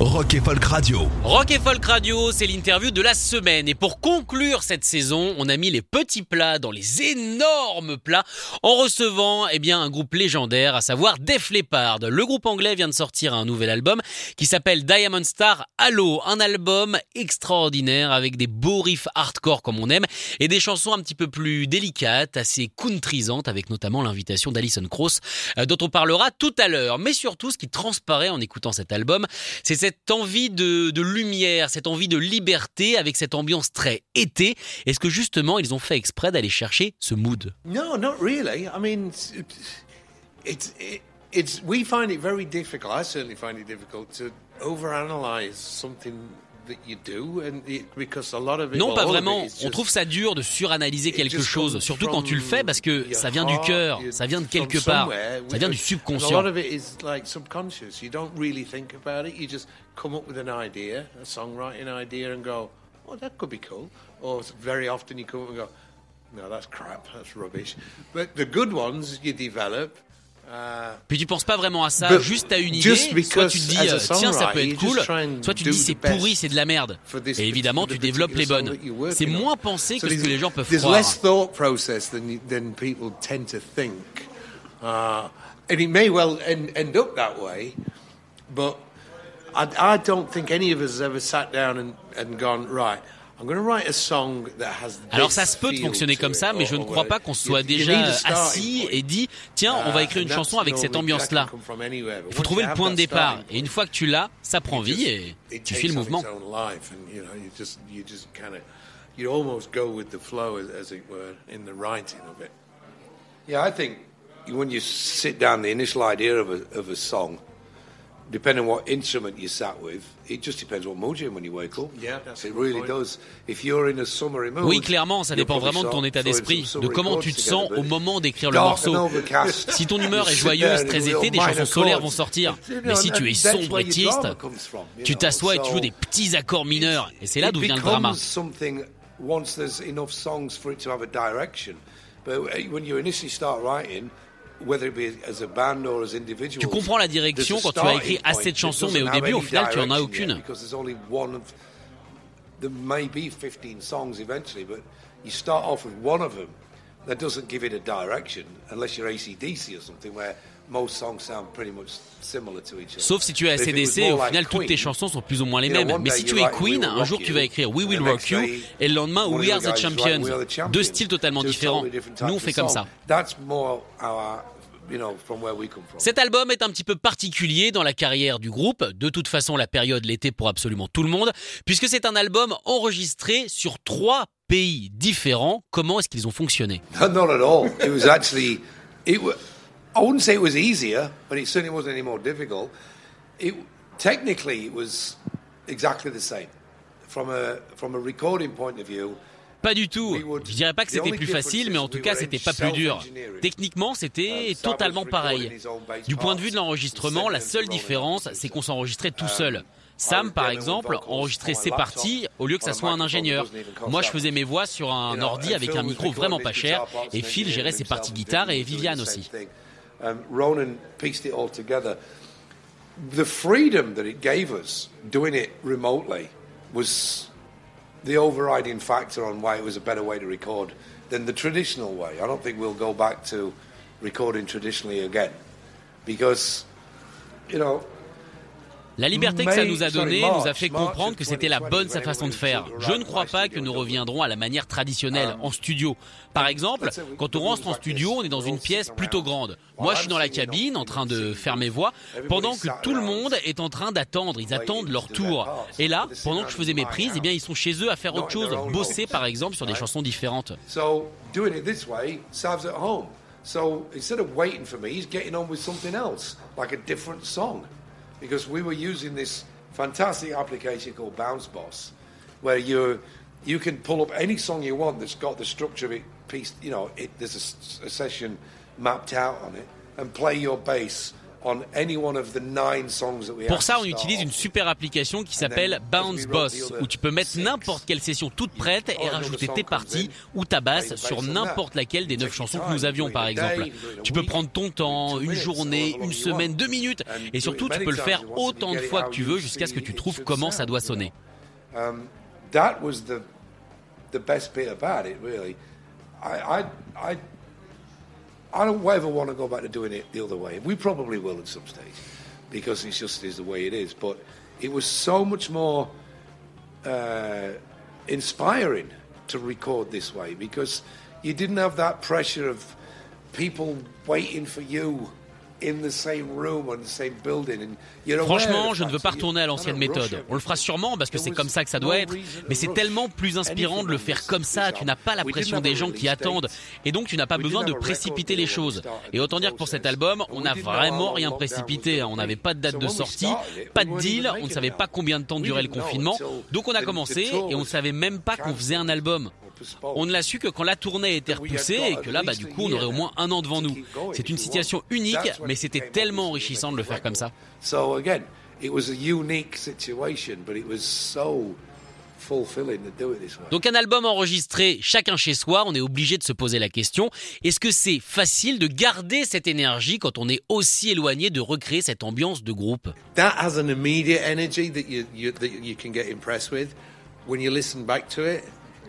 Rock et Folk Radio. Rock et Folk Radio, c'est l'interview de la semaine. Et pour conclure cette saison, on a mis les petits plats dans les énormes plats en recevant eh bien, un groupe légendaire, à savoir Def Leppard. Le groupe anglais vient de sortir un nouvel album qui s'appelle Diamond Star Halo. Un album extraordinaire avec des beaux riffs hardcore comme on aime et des chansons un petit peu plus délicates, assez countrysantes avec notamment l'invitation d'Alison Krauss euh, dont on parlera tout à l'heure. Mais surtout, ce qui transparaît en écoutant cet album, c'est cette envie de, de lumière, cette envie de liberté avec cette ambiance très été. Est-ce que justement ils ont fait exprès d'aller chercher ce mood? No, not really. I mean, it's, it's, it, it's we find it very difficult. I certainly find it difficult to overanalyze something that you do, and it, because a lot of it. Non, pas vraiment. On trouve ça dur de suranalyser quelque chose, surtout quand tu le fais parce que ça vient du cœur, ça vient de quelque part, ça vient du subconscient. lot of it is like subconscious. You don't really think about it. You just come up with an idea, a songwriting idea, and go, "Oh, that could be cool." Or very often you come up and go, "No, that's crap. That's rubbish." But the good ones you develop. Uh, Puis tu penses pas vraiment à ça, But juste à une idée. Soit tu te dis euh, tiens ça peut être cool, soit tu te dis c'est pourri, c'est de la merde. Et évidemment tu développes les bonnes. C'est moins pensé que ce que les gens peuvent croire. less thought process than you- than people tend to think, uh, and it may well end, end up that way, but I, I don't think any of us has ever sat down and, and gone right. I'm going to write a song that has. Alors this ça se peut de fonctionner to comme ça, mais je ne crois pas qu'on soit déjà assis et dit tiens on va Uh, écrire une chanson avec cette ambiance-là. can come from anywhere, but Il faut trouver you le have point de départ. starting Et une point, fois que tu l'as, ça prend it vie et tu takes suis le mouvement. its own life, and you know, you just you just kind of you almost go with the flow, as, as it were, in the writing of it. Yeah, I think when you sit down, the initial idea of a, of a song, depending on what instrument you sat with, it just depends what mood you're in when you wake up. Yeah, that's a it really point. does. If you're in a summery mood, Oui, clairement, ça dépend vraiment de ton état d'esprit, de summery comment tu te sens au moment d'écrire le morceau. Si ton humeur est joyeuse, très été, des chansons solaires vont sortir. Mais si tu es sombre et triste, tu t'assois et tu joues des petits accords mineurs. Et c'est là it d'où vient le drama. becomes something once there's enough songs for it to have a direction. But when you initially start writing, whether it be as a band or as individuals, Tu comprends la direction there's a quand tu as écrit starting assez point de chansons, that mais au doesn't have début, au any final, tu en as direction aucune. yet, Because there's only one of there may be 15 songs eventually, but you start off with one of them that doesn't give it a direction unless you're ACDC or something where most songs sound pretty much similar to each other. Sauf si tu es ACDC, au final, toutes tes chansons sont plus ou moins les mêmes. Mais day si tu es Queen, Will un Rock jour tu You, vas écrire We and Will the Rock next You, et le lendemain We Are the Champions. Deux styles totalement différents. totally different Nous, on fait comme ça. That's more our, you know, from where we come from. Cet album est un petit peu particulier dans la carrière du groupe. De toute façon, la période l'était pour absolument tout le monde, puisque c'est un album enregistré sur trois pays différents. Comment est-ce qu'ils ont fonctionné? Not at all. It was actually, it. wa- I wouldn't say it was easier, but it certainly wasn't any more difficult. It technically it was exactly the same. From a from a recording point of view, Pas du tout. Je dirais pas que c'était plus facile, is mais en tout cas, c'était pas plus dur. Techniquement, c'était Um, totalement pareil. Du point de vue de l'enregistrement, la seule différence, c'est qu'on s'enregistrait tout Um, seul. Sam, par exemple, enregistrait ses parties au lieu que ça soit un ingénieur. Moi, je faisais mes voix sur un ordi avec un micro vraiment pas cher, et Phil gérait ses parties guitare et Viviane aussi. Um. The freedom that it gave us doing it remotely was the overriding factor on why it was a better way to record than the traditional way. I don't think we'll go back to recording traditionally again because, you know, La liberté que ça nous a donnée nous a fait comprendre que c'était la bonne sa façon de faire. Je ne crois pas que nous reviendrons à la manière traditionnelle en studio. Par exemple, quand on rentre en studio, on est dans une pièce plutôt grande. Moi, je suis dans la cabine en train de faire mes voix, pendant que tout le monde est en train d'attendre. Ils attendent leur tour. Et là, pendant que je faisais mes prises, eh bien, ils sont chez eux à faire autre chose, bosser par exemple sur des chansons différentes. So doing it this way, Sav's at home. So instead of waiting for me, he's getting on with something else, like a different song. Because we were using this fantastic application called Bounce Boss, where you you can pull up any song you want that's got the structure of it piece, you know, it, there's a, a session mapped out on it, and play your bass Pour ça, on utilise une super application qui s'appelle Bounce Boss, où tu peux mettre n'importe quelle session toute prête et rajouter tes parties ou ta basse sur n'importe laquelle des neuf chansons que nous avions, par exemple. Tu peux prendre ton temps, une journée, une semaine, deux minutes, et surtout, tu peux le faire autant de fois que tu veux jusqu'à ce que tu trouves comment ça doit sonner. I, don't ever want to go back to doing it the other way. We probably will at some stage because it just is the way it is. But it was so much more uh, inspiring to record this way because you didn't have that pressure of people waiting for you Franchement, je ne veux pas retourner à l'ancienne méthode. On le fera sûrement parce que c'est comme ça que ça doit être, mais c'est tellement plus inspirant de le faire comme ça, tu n'as pas la pression des gens qui attendent, et donc tu n'as pas besoin de précipiter les choses. Et autant dire que pour cet album, on n'a vraiment rien précipité, on n'avait pas de date de sortie, pas de deal, on ne savait pas combien de temps durait le confinement, donc on a commencé et on ne savait même pas qu'on faisait un album. On ne l'a su que quand la tournée était repoussée et que là, bah, du coup, on aurait au moins un an devant nous. C'est une situation unique, mais c'était tellement enrichissant de le faire comme ça. Donc un album enregistré chacun chez soi, on est obligé de se poser la question, est-ce que c'est facile de garder cette énergie quand on est aussi éloigné de recréer cette ambiance de groupe?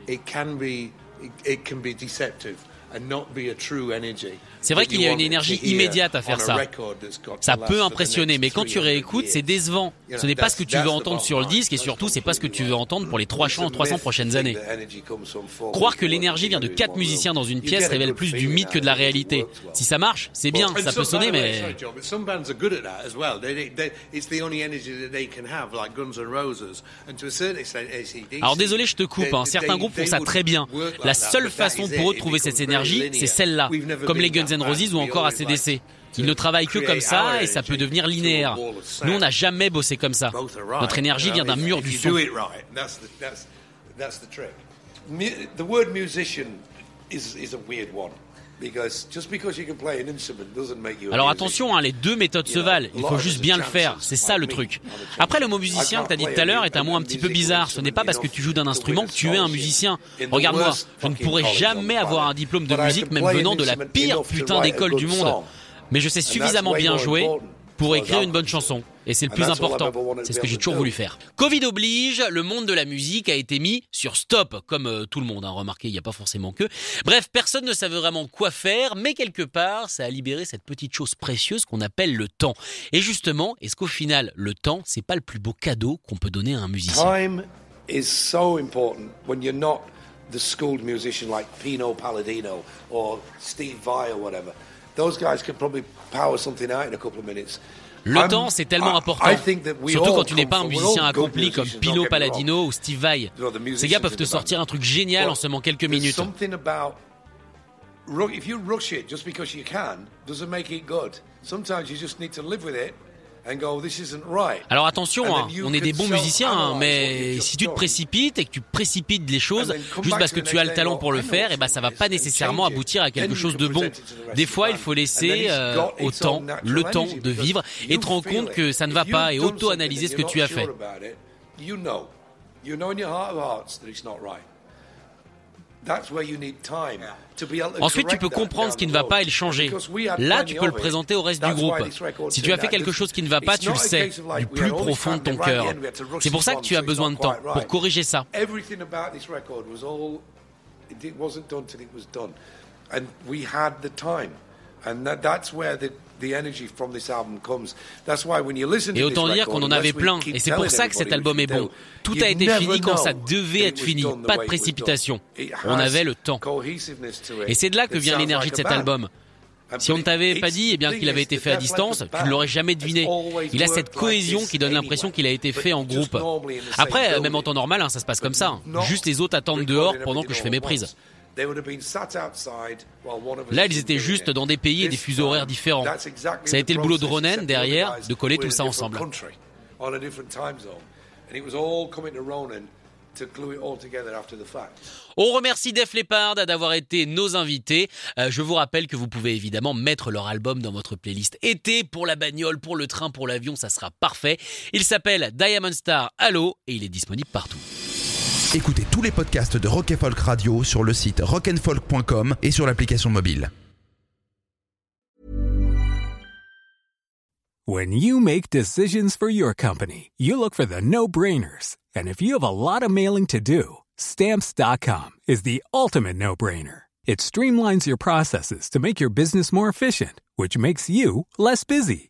it can be it, it can be deceptive. And not be a true energy. C'est vrai qu'il y a une énergie immédiate à faire ça. Ça peut impressionner, mais quand tu réécoutes, c'est décevant. Ce n'est pas ce que tu veux entendre sur le disque et surtout, c'est pas ce que tu veux entendre pour les 300, 300 prochaines années. Croire que l'énergie vient de quatre musiciens dans une pièce révèle plus du mythe que de la réalité. Si ça marche, c'est bien, ça peut sonner, mais... Alors désolé, je te coupe, hein. certains groupes font ça très bien. La seule façon pour eux de trouver cette énergie, c'est celle-là, comme les Guns N' Roses ou encore ACDC. Ils ne travaillent que comme ça et ça peut devenir linéaire. Nous, on n'a jamais bossé comme ça. Notre énergie vient d'un mur du son. The word musician is, is a weird one. Alors attention, hein, les deux méthodes se valent. Il faut juste bien le faire. C'est ça le truc. Après, le mot musicien que tu as dit tout à l'heure est un mot un petit peu bizarre. Ce n'est pas parce que tu joues d'un instrument que tu es un musicien. Regarde-moi, je ne pourrais jamais avoir un diplôme de musique, même venant de la pire putain d'école du monde. Mais je sais suffisamment bien jouer pour écrire une bonne chanson. Et c'est le plus important. C'est ce que j'ai toujours voulu faire. Covid oblige, le monde de la musique a été mis sur stop, comme euh, tout le monde. Hein. Remarquez, il n'y a pas forcément que. Bref, personne ne savait vraiment quoi faire, mais quelque part, ça a libéré cette petite chose précieuse qu'on appelle le temps. Et justement, est-ce qu'au final, le temps, c'est pas le plus beau cadeau qu'on peut donner à un musicien? Time is so important when you're not the schooled musician like Pino Palladino or Steve Vai or whatever. Those guys can probably power something out in a couple of minutes. Le temps, c'est tellement important. Surtout quand tu n'es pas un musicien accompli comme Pino Palladino ou Steve Vai. Ces gars peuvent te sortir un truc génial en seulement quelques minutes. If you rush it just because you can, doesn't make it good. Sometimes you just need to live with it alors attention, hein, on est des bons musiciens, hein, mais si tu te précipites et que tu précipites les choses juste parce que tu as le talent pour le faire, et eh ben ça va pas nécessairement aboutir à quelque chose de bon. Des fois, il faut laisser euh, au temps le temps de vivre et te rendre compte que ça ne va pas et auto-analyser ce que tu as fait. Ensuite, tu peux comprendre ce qui ne va pas et le changer. Là, tu peux le présenter au reste du groupe. Si tu as fait quelque chose qui ne va pas, tu le sais, du plus profond de ton cœur. C'est pour ça que tu as besoin de temps, pour corriger ça. Et autant dire qu'on en avait plein, et c'est pour ça que cet album est bon. Tout a été fini quand ça devait être fini, pas de précipitation. On avait le temps. Et c'est de là que vient l'énergie de cet album. Si on ne t'avait pas dit eh bien qu'il avait été fait à distance, tu ne l'aurais jamais deviné. Il a cette cohésion qui donne l'impression qu'il a été fait en groupe. Après, même en temps normal, hein, ça se passe comme ça. Juste les autres attendent dehors pendant que je fais mes prises. They would have been sat outside while one of us Là, ils étaient juste dans des pays et des fuseaux horaires différents. Ça a été le boulot de Ronen derrière de coller tout ça ensemble. On remercie Def Leppard d'avoir été nos invités. Euh, je vous rappelle que vous pouvez évidemment mettre leur album dans votre playlist été pour la bagnole, pour le train, pour l'avion, ça sera parfait. Il s'appelle Diamond Star Halo et il est disponible partout. Écoutez tous les podcasts de Rock Folk Radio sur le site rockandfolk.com et sur l'application mobile. When you make decisions for your company, you look for the no-brainers. And if you have a lot of mailing to do, stamps.com is the ultimate no-brainer. It streamlines your processes to make your business more efficient, which makes you less busy.